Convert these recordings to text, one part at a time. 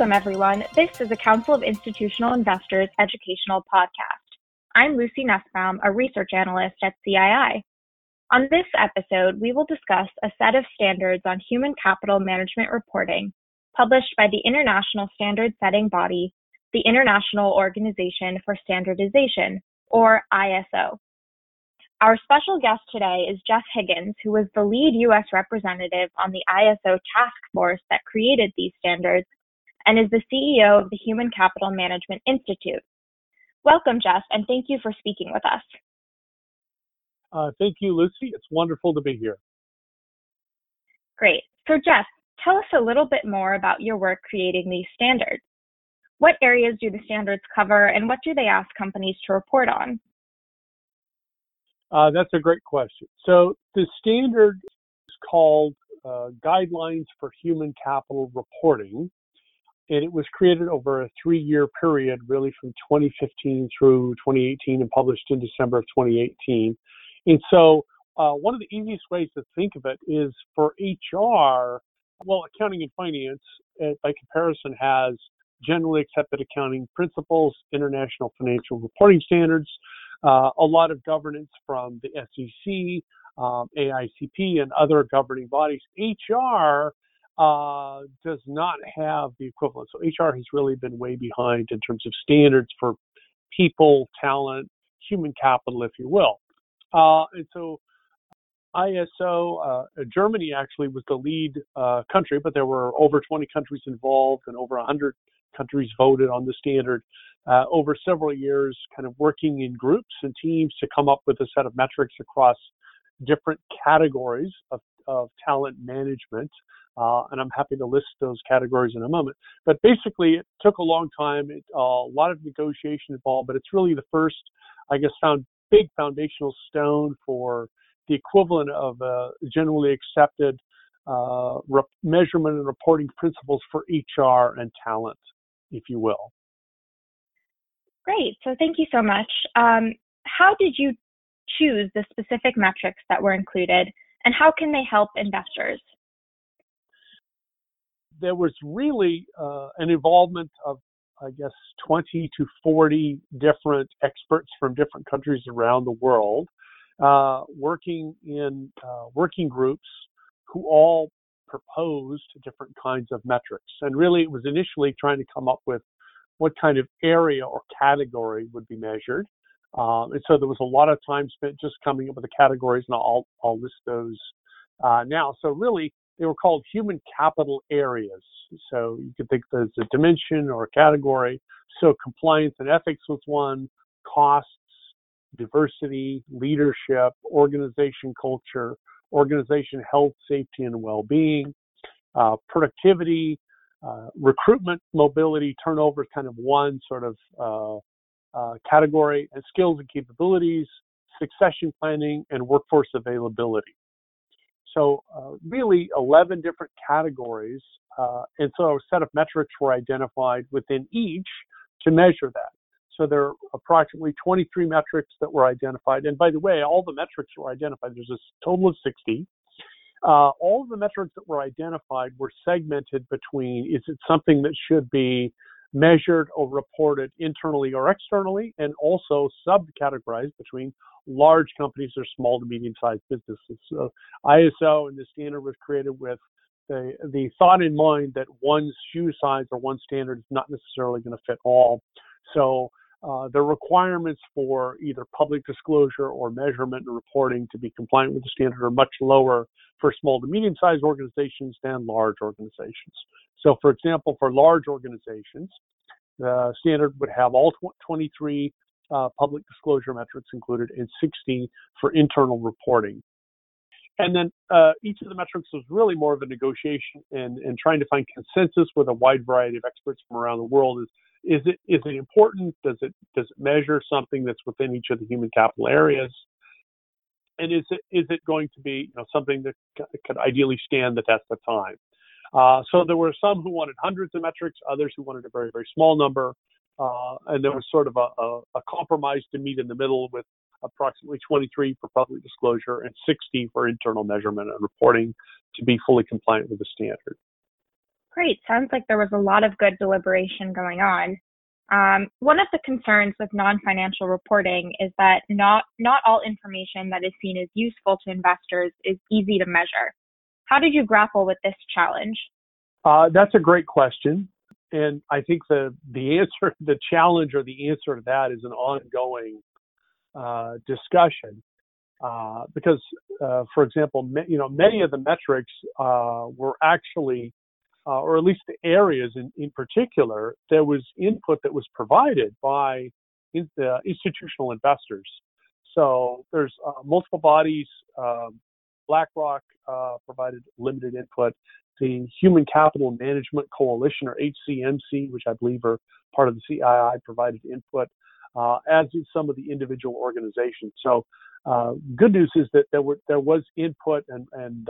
Welcome, everyone. This is a Council of Institutional Investors educational podcast. I'm Lucy Nussbaum, a research analyst at CII. On this episode, we will discuss a set of standards on human capital management reporting published by the international standard setting body, the International Organization for Standardization, or ISO. Our special guest today is Jeff Higgins, who was the lead U.S. representative on the ISO task force that created these standards and is the CEO of the Human Capital Management Institute. Welcome, Jeff, and thank you for speaking with us. Uh, thank you, Lucy. It's wonderful to be here. Great. So, Jeff, tell us a little bit more about your work creating these standards. What areas do the standards cover, and what do they ask companies to report on? Uh, that's a great question. So, the standard is called uh, Guidelines for Human Capital Reporting, and it was created over a three-year period, really from 2015 through 2018, and published in December of 2018. And so, uh, one of the easiest ways to think of it is for HR. Well, accounting and finance, uh, by comparison, has generally accepted accounting principles, international financial reporting standards, uh, a lot of governance from the SEC, um, AICP, and other governing bodies. HR uh, does not have the equivalent. So HR has really been way behind in terms of standards for people, talent, human capital, if you will. Uh, and so ISO, uh, Germany actually was the lead uh, country, but there were over 20 countries involved and over 100 countries voted on the standard uh, over several years, kind of working in groups and teams to come up with a set of metrics across different categories of, of talent management. Uh, and I'm happy to list those categories in a moment. But basically, it took a long time, it, uh, a lot of negotiation involved, but it's really the first, I guess, found big foundational stone for the equivalent of uh, generally accepted uh, re- measurement and reporting principles for HR and talent, if you will. Great. So thank you so much. Um, how did you choose the specific metrics that were included, and how can they help investors? There was really uh, an involvement of, I guess, 20 to 40 different experts from different countries around the world, uh, working in uh, working groups who all proposed different kinds of metrics. And really, it was initially trying to come up with what kind of area or category would be measured. Um, and so there was a lot of time spent just coming up with the categories, and I'll, I'll list those uh, now. So really, they were called human capital areas. So you could think of as a dimension or a category. So compliance and ethics was one, costs, diversity, leadership, organization culture, organization health, safety, and well-being, uh, productivity, uh, recruitment, mobility, turnover is kind of one sort of uh, uh, category, and skills and capabilities, succession planning, and workforce availability. So, uh, really 11 different categories, uh, and so a set of metrics were identified within each to measure that. So there are approximately 23 metrics that were identified. And by the way, all the metrics were identified. There's a total of 60. Uh, all of the metrics that were identified were segmented between is it something that should be measured or reported internally or externally, and also subcategorized between large companies or small to medium sized businesses. So ISO and the standard was created with the, the thought in mind that one shoe size or one standard is not necessarily going to fit all. So uh, the requirements for either public disclosure or measurement and reporting to be compliant with the standard are much lower for small to medium sized organizations than large organizations. So, for example, for large organizations, the standard would have all 23 uh, public disclosure metrics included and 60 for internal reporting. And then uh, each of the metrics was really more of a negotiation and, and trying to find consensus with a wide variety of experts from around the world. Is is it is it important? Does it does it measure something that's within each of the human capital areas? And is it is it going to be you know something that could ideally stand the test of time? Uh, so there were some who wanted hundreds of metrics, others who wanted a very very small number, uh, and there was sort of a, a, a compromise to meet in the middle with approximately 23 for public disclosure and 60 for internal measurement and reporting to be fully compliant with the standard. Great. Sounds like there was a lot of good deliberation going on. Um, one of the concerns with non-financial reporting is that not not all information that is seen as useful to investors is easy to measure. How did you grapple with this challenge? Uh, that's a great question, and I think the the answer, the challenge, or the answer to that is an ongoing uh, discussion. Uh, because, uh, for example, you know, many of the metrics uh, were actually uh, or at least the areas in, in particular, there was input that was provided by in, uh, institutional investors. So there's uh, multiple bodies. Um, BlackRock uh, provided limited input. The Human Capital Management Coalition, or HCMC, which I believe are part of the CII, provided input, uh, as did some of the individual organizations. So uh, good news is that there were there was input and and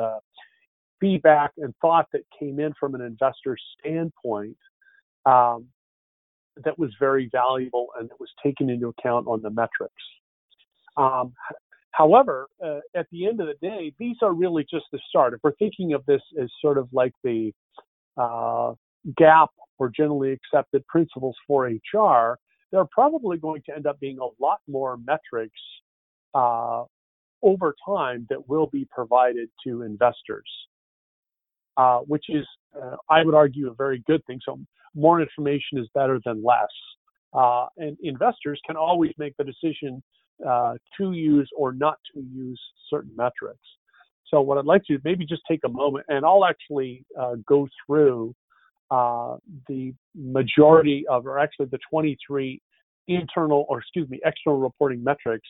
feedback and thought that came in from an investor standpoint um, that was very valuable and that was taken into account on the metrics. Um, however, uh, at the end of the day, these are really just the start. If we're thinking of this as sort of like the uh, GAAP or generally accepted principles for HR, there are probably going to end up being a lot more metrics uh, over time that will be provided to investors uh, which is, uh, I would argue, a very good thing. So more information is better than less. Uh, and investors can always make the decision uh, to use or not to use certain metrics. So what I'd like to maybe just take a moment, and I'll actually uh, go through uh, the majority of, or actually the 23 internal, or excuse me, external reporting metrics,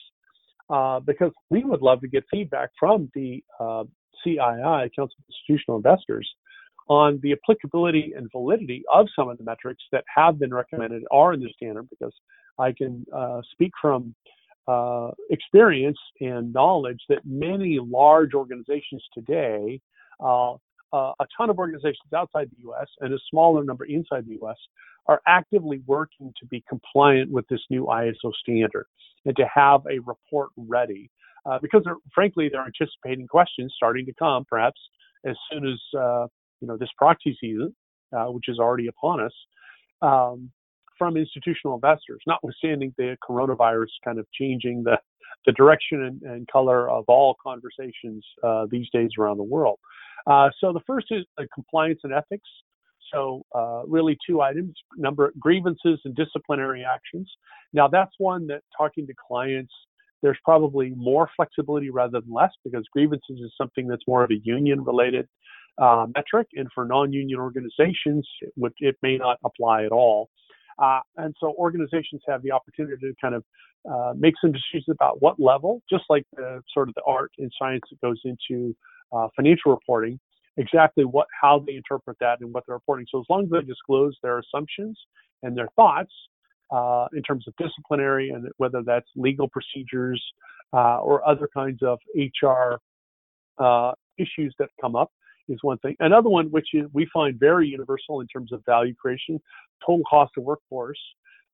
because we would love to get feedback from the CII, Council of Institutional Investors, on the applicability and validity of some of the metrics that have been recommended are in the standard because I can uh, speak from uh, experience and knowledge that many large organizations today, uh, uh a ton of organizations outside the US and a smaller number inside the US, are actively working to be compliant with this new ISO standard and to have a report ready uh, because they're, frankly they're anticipating questions starting to come perhaps as soon as uh, you know this proxy season, uh, which is already upon us, um, from institutional investors. Notwithstanding the coronavirus kind of changing the the direction and, and color of all conversations uh, these days around the world. Uh, so the first is compliance and ethics. So uh, really two items: number grievances and disciplinary actions. Now that's one that talking to clients there's probably more flexibility rather than less because grievances is something that's more of a union related uh, metric, and for non union organizations, it, would, it, may not apply at all. Uh, and so organizations have the opportunity to kind of uh, make some decisions about what level, just like the sort of the art and science that goes into uh, financial reporting, exactly what how they interpret that and what they're reporting. So as long as they disclose their assumptions and their thoughts, uh, in terms of disciplinary and whether that's legal procedures uh, or other kinds of HR uh, issues that come up is one thing. Another one, which is, we find very universal in terms of value creation, total cost of workforce,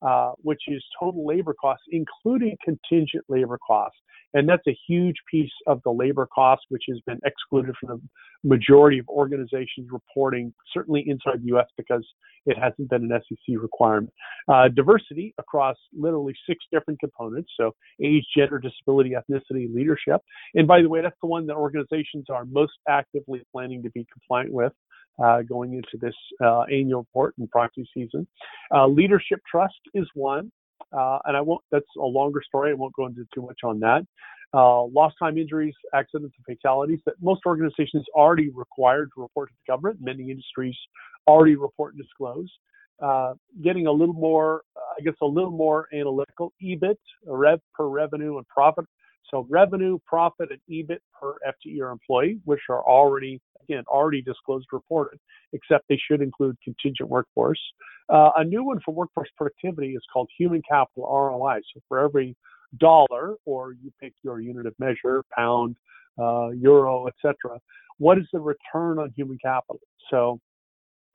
uh, which is total labor costs, including contingent labor costs. And that's a huge piece of the labor cost, which has been excluded from the majority of organizations reporting, certainly inside the US, because it hasn't been an SEC requirement. Uh, diversity across literally six different components. So age, gender, disability, ethnicity, leadership. And by the way, that's the one that organizations are most actively planning to be compliant with. Uh, going into this uh, annual report and proxy season. Uh, leadership trust is one. Uh, and I won't. That's a longer story. I won't go into too much on that. Uh, lost time injuries, accidents, and fatalities that most organizations already required to report to the government. Many industries already report and disclose. Uh, getting a little more, I guess, a little more analytical. EBIT, rev per revenue and profit. So revenue, profit, and EBIT per FTE or employee, which are already again, already disclosed reported, except they should include contingent workforce. Uh, a new one for workforce productivity is called human capital ROI. So for every dollar, or you pick your unit of measure, pound, uh, euro, etc., what is the return on human capital? So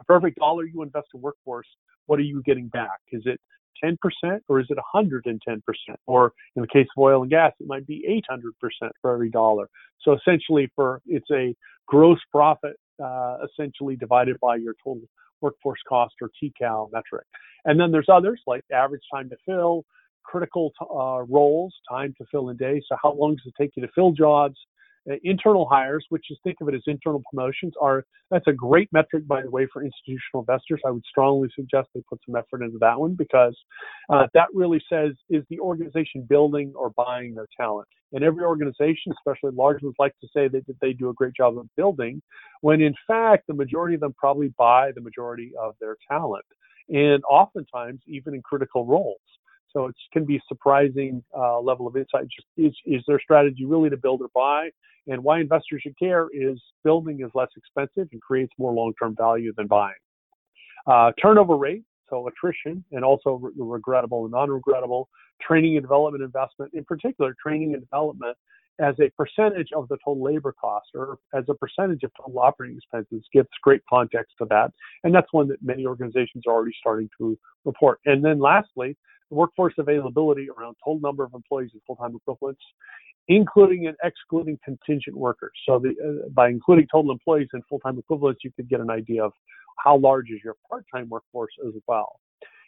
for every dollar you invest in workforce, what are you getting back? Is it 10% or is it 110%? Or in the case of oil and gas, it might be 800% for every dollar. So essentially, for it's a gross profit uh, essentially divided by your total workforce cost or TCAL metric. And then there's others like average time to fill, critical uh, roles, time to fill in days. So how long does it take you to fill jobs? Uh, internal hires, which is think of it as internal promotions, are that's a great metric, by the way, for institutional investors. I would strongly suggest they put some effort into that one because uh, that really says is the organization building or buying their talent. And every organization, especially large ones, like to say that, that they do a great job of building, when in fact the majority of them probably buy the majority of their talent, and oftentimes even in critical roles. So it can be surprising uh, level of insight. Is, is their strategy really to build or buy? And why investors should care is building is less expensive and creates more long-term value than buying. Uh, turnover rate, so attrition, and also re- regrettable and non-regrettable training and development investment, in particular training and development as a percentage of the total labor cost or as a percentage of total operating expenses gives great context to that. And that's one that many organizations are already starting to report. And then lastly, workforce availability around total number of employees and full-time equivalents, including and excluding contingent workers. So the, uh, by including total employees and full-time equivalents, you could get an idea of how large is your part-time workforce as well.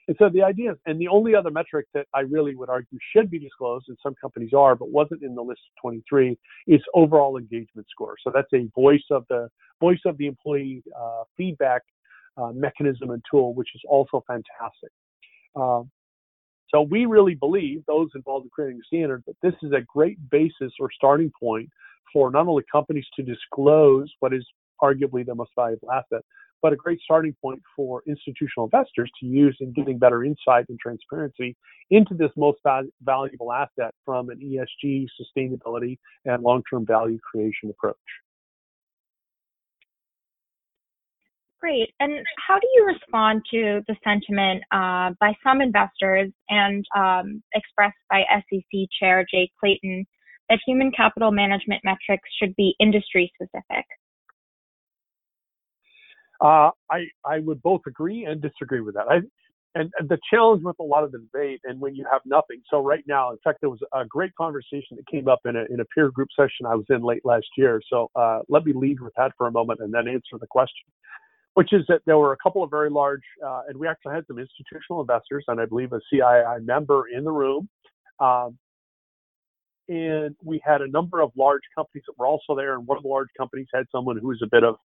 And so the idea, is, and the only other metric that I really would argue should be disclosed, and some companies are, but wasn't in the list of 23, is overall engagement score. So that's a voice of the voice of the employee uh, feedback uh, mechanism and tool, which is also fantastic. Uh, so we really believe, those involved in creating the standard, that this is a great basis or starting point for not only companies to disclose what is arguably the most valuable asset, but a great starting point for institutional investors to use in getting better insight and transparency into this most val- valuable asset from an ESG, sustainability, and long-term value creation approach. Great. And how do you respond to the sentiment uh, by some investors and um, expressed by SEC Chair Jay Clayton that human capital management metrics should be industry specific? Uh, I I would both agree and disagree with that. I, and, and, the challenge with a lot of the debate, and when you have nothing. So right now, in fact, there was a great conversation that came up in a in a peer group session I was in late last year. So uh, let me lead with that for a moment and then answer the question which is that there were a couple of very large, uh, and we actually had some institutional investors, and I believe a CII member in the room. Um, and we had a number of large companies that were also there, and one of the large companies had someone who was a bit of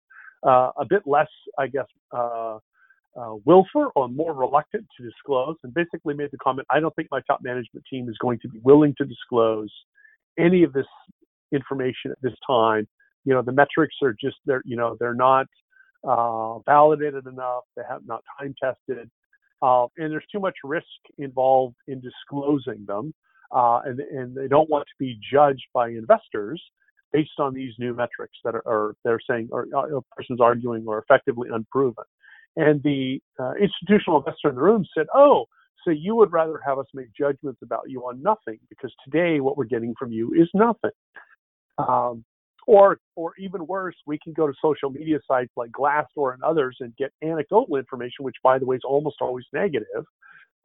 uh, a bit less, I guess, uh, uh, willful or more reluctant to disclose, and basically made the comment, "I don't think my top management team is going to be willing to disclose any of this information at this time. You know, the metrics are just they're you know they're not uh, validated enough. They have not time tested, uh, and there's too much risk involved in disclosing them, uh, and, and they don't want to be judged by investors based on these new metrics that are, are they're saying or uh, a person's arguing are effectively unproven. And the uh, institutional investor in the room said, "Oh." So you would rather have us make judgments about you on nothing because today what we're getting from you is nothing. Um, or, or even worse, we can go to social media sites like Glassdoor and others and get anecdotal information, which, by the way, is almost always negative,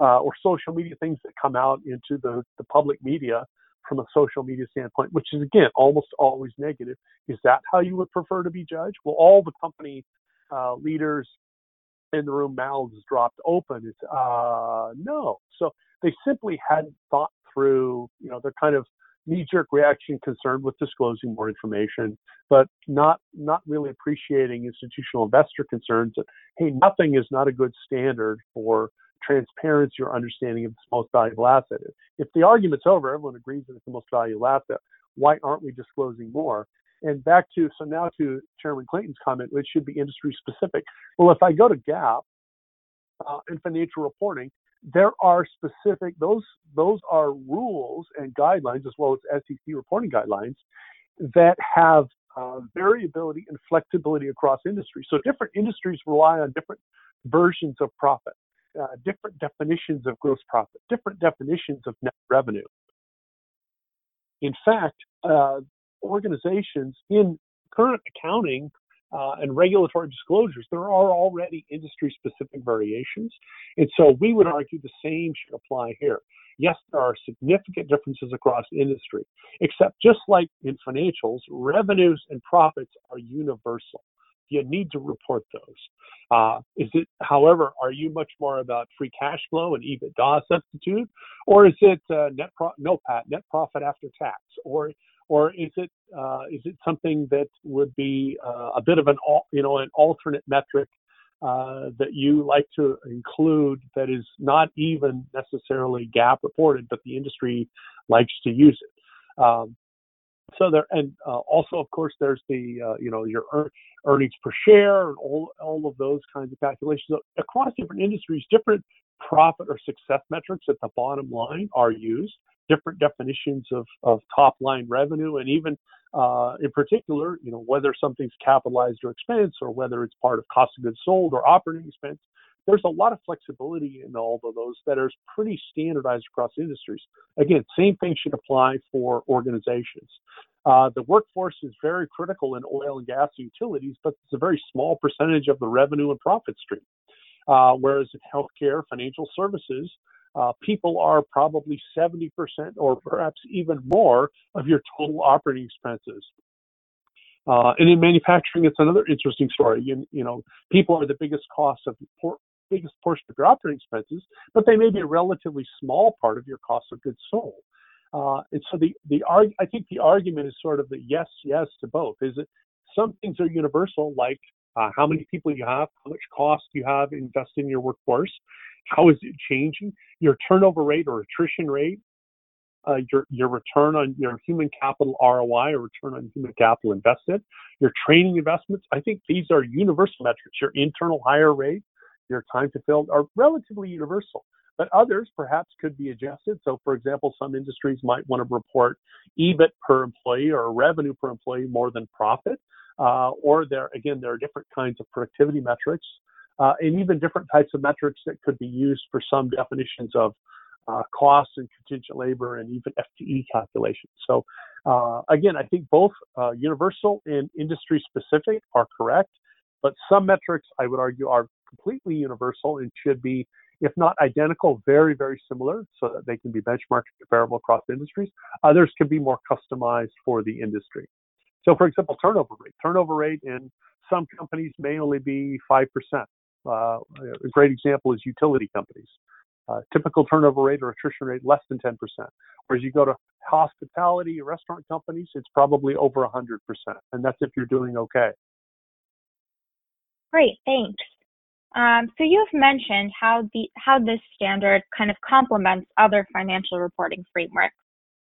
uh, or social media things that come out into the, the public media from a social media standpoint, which is again almost always negative. Is that how you would prefer to be judged? Well, all the company uh, leaders in the room mouths dropped open. It's uh, no. So they simply hadn't thought through. You know, they're kind of knee-jerk reaction concerned with disclosing more information, but not not really appreciating institutional investor concerns that hey, nothing is not a good standard for transparency or understanding of this most valuable asset. If the argument's over, everyone agrees that it's the most valuable asset. Why aren't we disclosing more? And back to so now to Chairman Clayton's comment, which should be industry specific. Well, if I go to GAAP, uh, and financial reporting, there are specific those those are rules and guidelines as well as SEC reporting guidelines that have uh, variability and flexibility across industries. So different industries rely on different versions of profit, uh, different definitions of gross profit, different definitions of net revenue. In fact, uh, organizations in current accounting uh, and regulatory disclosures, there are already industry specific variations. And so we would argue the same should apply here. Yes, there are significant differences across industry, except just like in financials, revenues and profits are universal. You need to report those. Uh, is it, however, are you much more about free cash flow and EBITDA substitute, or is it uh, net pro- net profit after tax, or or is it uh, is it something that would be uh, a bit of an you know an alternate metric uh, that you like to include that is not even necessarily GAAP reported, but the industry likes to use it. Um, so there, and uh, also, of course, there's the uh, you know your earn, earnings per share and all all of those kinds of calculations so across different industries. Different profit or success metrics at the bottom line are used. Different definitions of of top line revenue, and even uh, in particular, you know, whether something's capitalized or expense, or whether it's part of cost of goods sold or operating expense. There's a lot of flexibility in all of those that are pretty standardized across industries. Again, same thing should apply for organizations. Uh, the workforce is very critical in oil and gas utilities, but it's a very small percentage of the revenue and profit stream. Uh, whereas in healthcare, financial services, uh, people are probably 70% or perhaps even more of your total operating expenses. Uh, and in manufacturing, it's another interesting story. You, you, know, people are the biggest cost of por- biggest portion of your operating expenses, but they may be a relatively small part of your cost of goods sold. Uh, and so the the arg- I think the argument is sort of the yes yes to both. Is that some things are universal, like uh, how many people you have, how much cost you have invested in your workforce, how is it changing? Your turnover rate or attrition rate, uh, your your return on your human capital ROI or return on human capital invested, your training investments. I think these are universal metrics. Your internal hire rate, your time to fill are relatively universal. But others perhaps could be adjusted. So, for example, some industries might want to report EBIT per employee or revenue per employee more than profit. Uh, or there again, there are different kinds of productivity metrics uh, and even different types of metrics that could be used for some definitions of uh, costs and contingent labor and even FTE calculations. So uh, again, I think both uh, universal and industry specific are correct, but some metrics I would argue are completely universal and should be, if not identical, very, very similar so that they can be benchmarked comparable across industries. Others can be more customized for the industry. So for example, turnover rate. Turnover rate in some companies may only be 5%. Uh, a great example is utility companies. Uh, typical turnover rate or attrition rate less than 10%. Whereas you go to hospitality, restaurant companies, it's probably over 100%. And that's if you're doing okay. Great, thanks. Um, so you have mentioned how the how this standard kind of complements other financial reporting frameworks.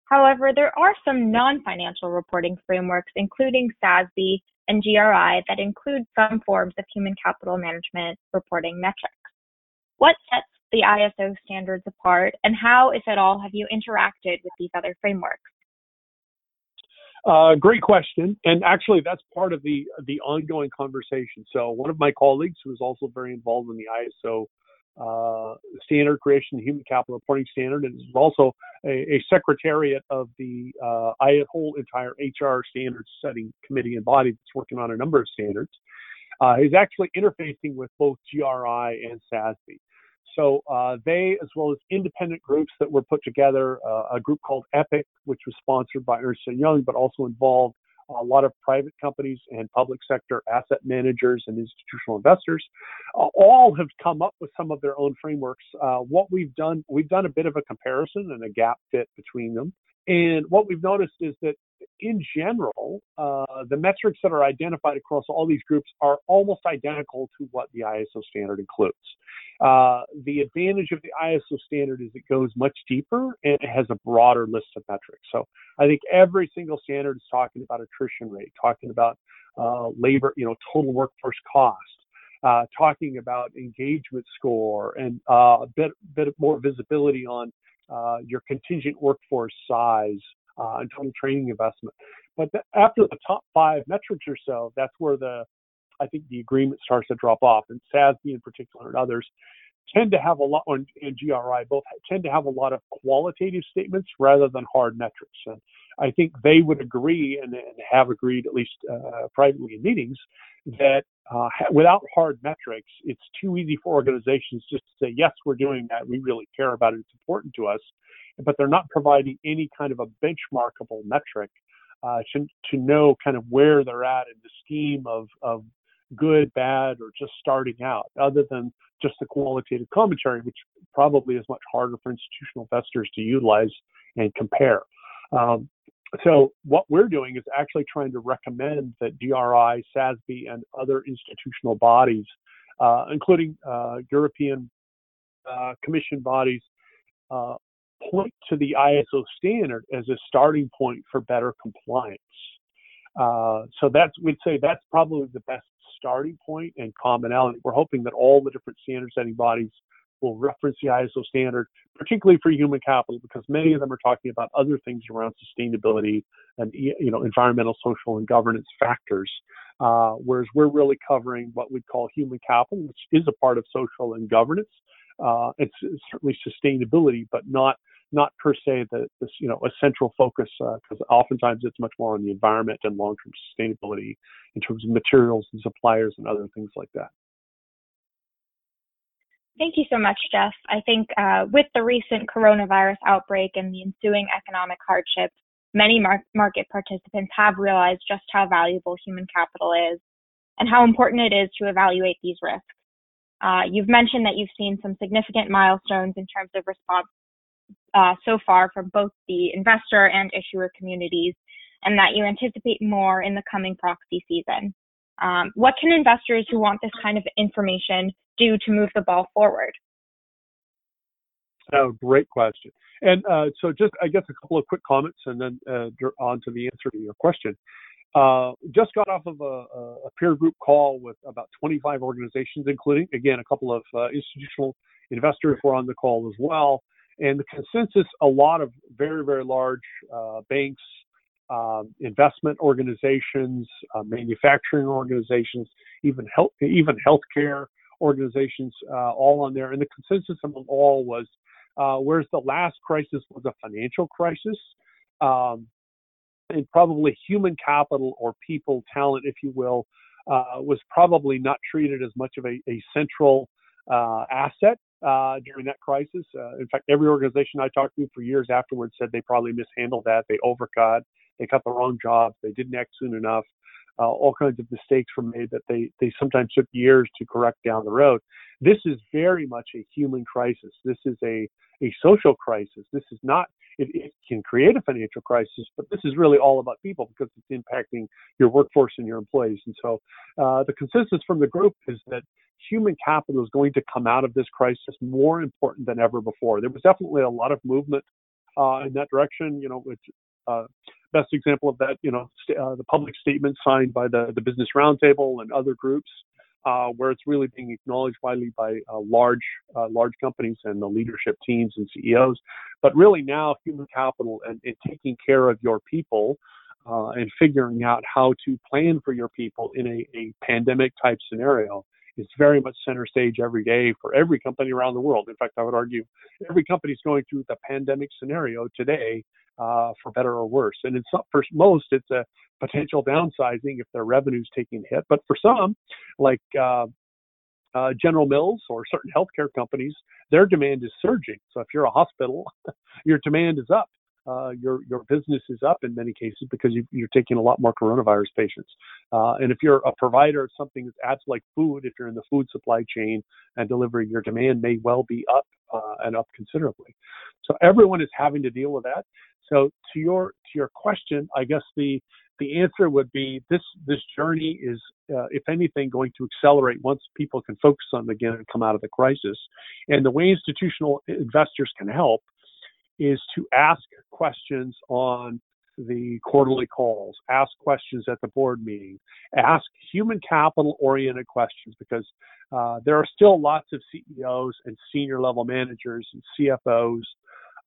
However, there are some non-financial reporting frameworks, including SASB and GRI that include some forms of human capital management reporting metrics. What sets the ISO standards apart, and how, if at all, have you interacted with these other frameworks? Uh, great question, and actually, that's part of the the ongoing conversation. So, one of my colleagues, who is also very involved in the ISO uh, standard creation, human capital reporting standard, and is also a, a secretariat of the uh, I whole entire HR standards setting committee and body that's working on a number of standards. Uh, is actually interfacing with both GRI and SASB. So uh, they, as well as independent groups that were put together, uh, a group called EPIC, which was sponsored by Ernst & Young, but also involved a lot of private companies and public sector asset managers and institutional investors uh, all have come up with some of their own frameworks. Uh, what we've done, we've done a bit of a comparison and a gap fit between them. And what we've noticed is that in general, uh, the metrics that are identified across all these groups are almost identical to what the ISO standard includes. Uh, the advantage of the ISO standard is it goes much deeper and it has a broader list of metrics. So I think every single standard is talking about attrition rate, talking about uh, labor, you know, total workforce cost, uh, talking about engagement score, and uh, a bit bit more visibility on uh, your contingent workforce size uh, and total training investment. But the, after the top five metrics or so, that's where the I think the agreement starts to drop off. And SASB in particular and others tend to have a lot, and GRI both tend to have a lot of qualitative statements rather than hard metrics. And I think they would agree and, and have agreed, at least uh, privately in meetings, that uh, without hard metrics, it's too easy for organizations just to say, yes, we're doing that. We really care about it. It's important to us. But they're not providing any kind of a benchmarkable metric uh, to, to know kind of where they're at in the scheme of, of good, bad, or just starting out, other than just the qualitative commentary, which probably is much harder for institutional investors to utilize and compare. Um, so what we're doing is actually trying to recommend that GRI, SASB, and other institutional bodies, uh, including uh, European uh, Commission bodies, uh, point to the ISO standard as a starting point for better compliance. Uh, so that's we'd say that's probably the best starting point and commonality. We're hoping that all the different standard setting bodies will reference the ISO standard, particularly for human capital, because many of them are talking about other things around sustainability and you know environmental, social, and governance factors. Uh, whereas we're really covering what we call human capital, which is a part of social and governance. Uh, it's, it's, certainly sustainability, but not not per se the this you know a central focus because uh, oftentimes it's much more on the environment and long-term sustainability in terms of materials and suppliers and other things like that. Thank you so much, Jeff. I think uh, with the recent coronavirus outbreak and the ensuing economic hardships, many mar- market participants have realized just how valuable human capital is and how important it is to evaluate these risks. Uh, you've mentioned that you've seen some significant milestones in terms of response uh, so far from both the investor and issuer communities, and that you anticipate more in the coming proxy season. Um, what can investors who want this kind of information do to move the ball forward? Oh, great question. And uh, so, just I guess a couple of quick comments, and then uh, on to the answer to your question. Uh, just got off of a, a, peer group call with about 25 organizations, including again a couple of uh, institutional investors were on the call as well. And the consensus, a lot of very very large uh, banks, um, investment organizations, uh, manufacturing organizations, even health, even healthcare organizations, uh, all on there. And the consensus among all was, uh, whereas the last crisis was a financial crisis, um, and probably human capital or people, talent, if you will, uh, was probably not treated as much of a, a central uh, asset uh, during that crisis. Uh, in fact, every organization I talked to for years afterwards said they probably mishandled that. They overcut, they cut the wrong jobs, they didn't act soon enough. Uh, all kinds of mistakes were made that they, they sometimes took years to correct down the road. This is very much a human crisis. This is a, a social crisis. This is not, it, it can create a financial crisis, but this is really all about people because it's impacting your workforce and your employees. And so uh, the consensus from the group is that human capital is going to come out of this crisis more important than ever before. There was definitely a lot of movement uh, in that direction. You know, which uh, best example of that, you know, uh, the public statement signed by the, the Business Roundtable and other groups, uh, where it's really being acknowledged widely by uh, large uh, large companies and the leadership teams and CEOs. But really now, human capital and, and taking care of your people uh, and figuring out how to plan for your people in a, a pandemic type scenario is very much center stage every day for every company around the world. In fact, I would argue every company is going through the pandemic scenario today uh, for better or worse. And for most, it's a potential downsizing if their revenue's taking a hit. But for some, like uh, uh, General Mills or certain healthcare companies, their demand is surging. So if you're a hospital, your demand is up. Uh, your your business is up in many cases because you, are taking a lot more coronavirus patients. Uh, and if you're a provider of something that acts like food, if you're in the food supply chain and delivery, your demand may well be up uh, and up considerably. So everyone is having to deal with that. So to your to your question, I guess the the answer would be this this journey is, uh, if anything, going to accelerate once people can focus on it again and come out of the crisis. And the way institutional investors can help is to ask questions on the quarterly calls, ask questions at the board meeting, ask human capital oriented questions because uh, there are still lots of CEOs and senior level managers and CFOs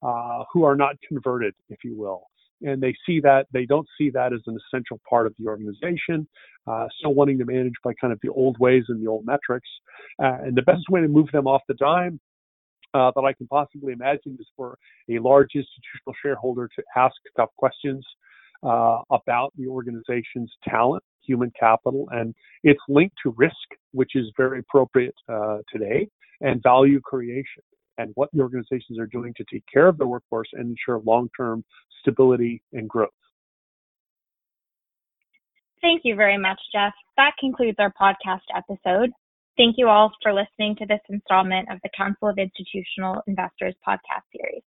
uh, who are not converted, if you will. And they see that, they don't see that as an essential part of the organization, uh, still wanting to manage by kind of the old ways and the old metrics. Uh, and the best way to move them off the dime uh, that I can possibly imagine is for a large institutional shareholder to ask tough questions uh, about the organization's talent, human capital, and it's linked to risk, which is very appropriate uh, today, and value creation, and what the organizations are doing to take care of their workforce and ensure long-term stability and growth. Thank you very much, Jeff. That concludes our podcast episode. Thank you all for listening to this installment of the Council of Institutional Investors podcast series.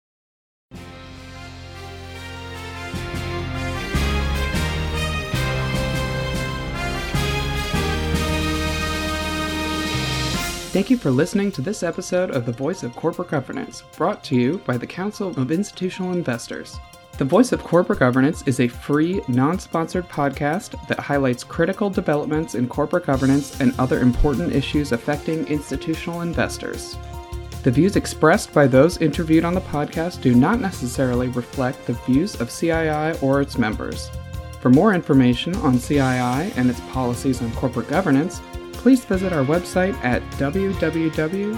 Thank you for listening to this episode of The Voice of Corporate Governance, brought to you by the Council of Institutional Investors. The Voice of Corporate Governance is a free, non sponsored podcast that highlights critical developments in corporate governance and other important issues affecting institutional investors. The views expressed by those interviewed on the podcast do not necessarily reflect the views of CII or its members. For more information on CII and its policies on corporate governance, please visit our website at www.cii.org.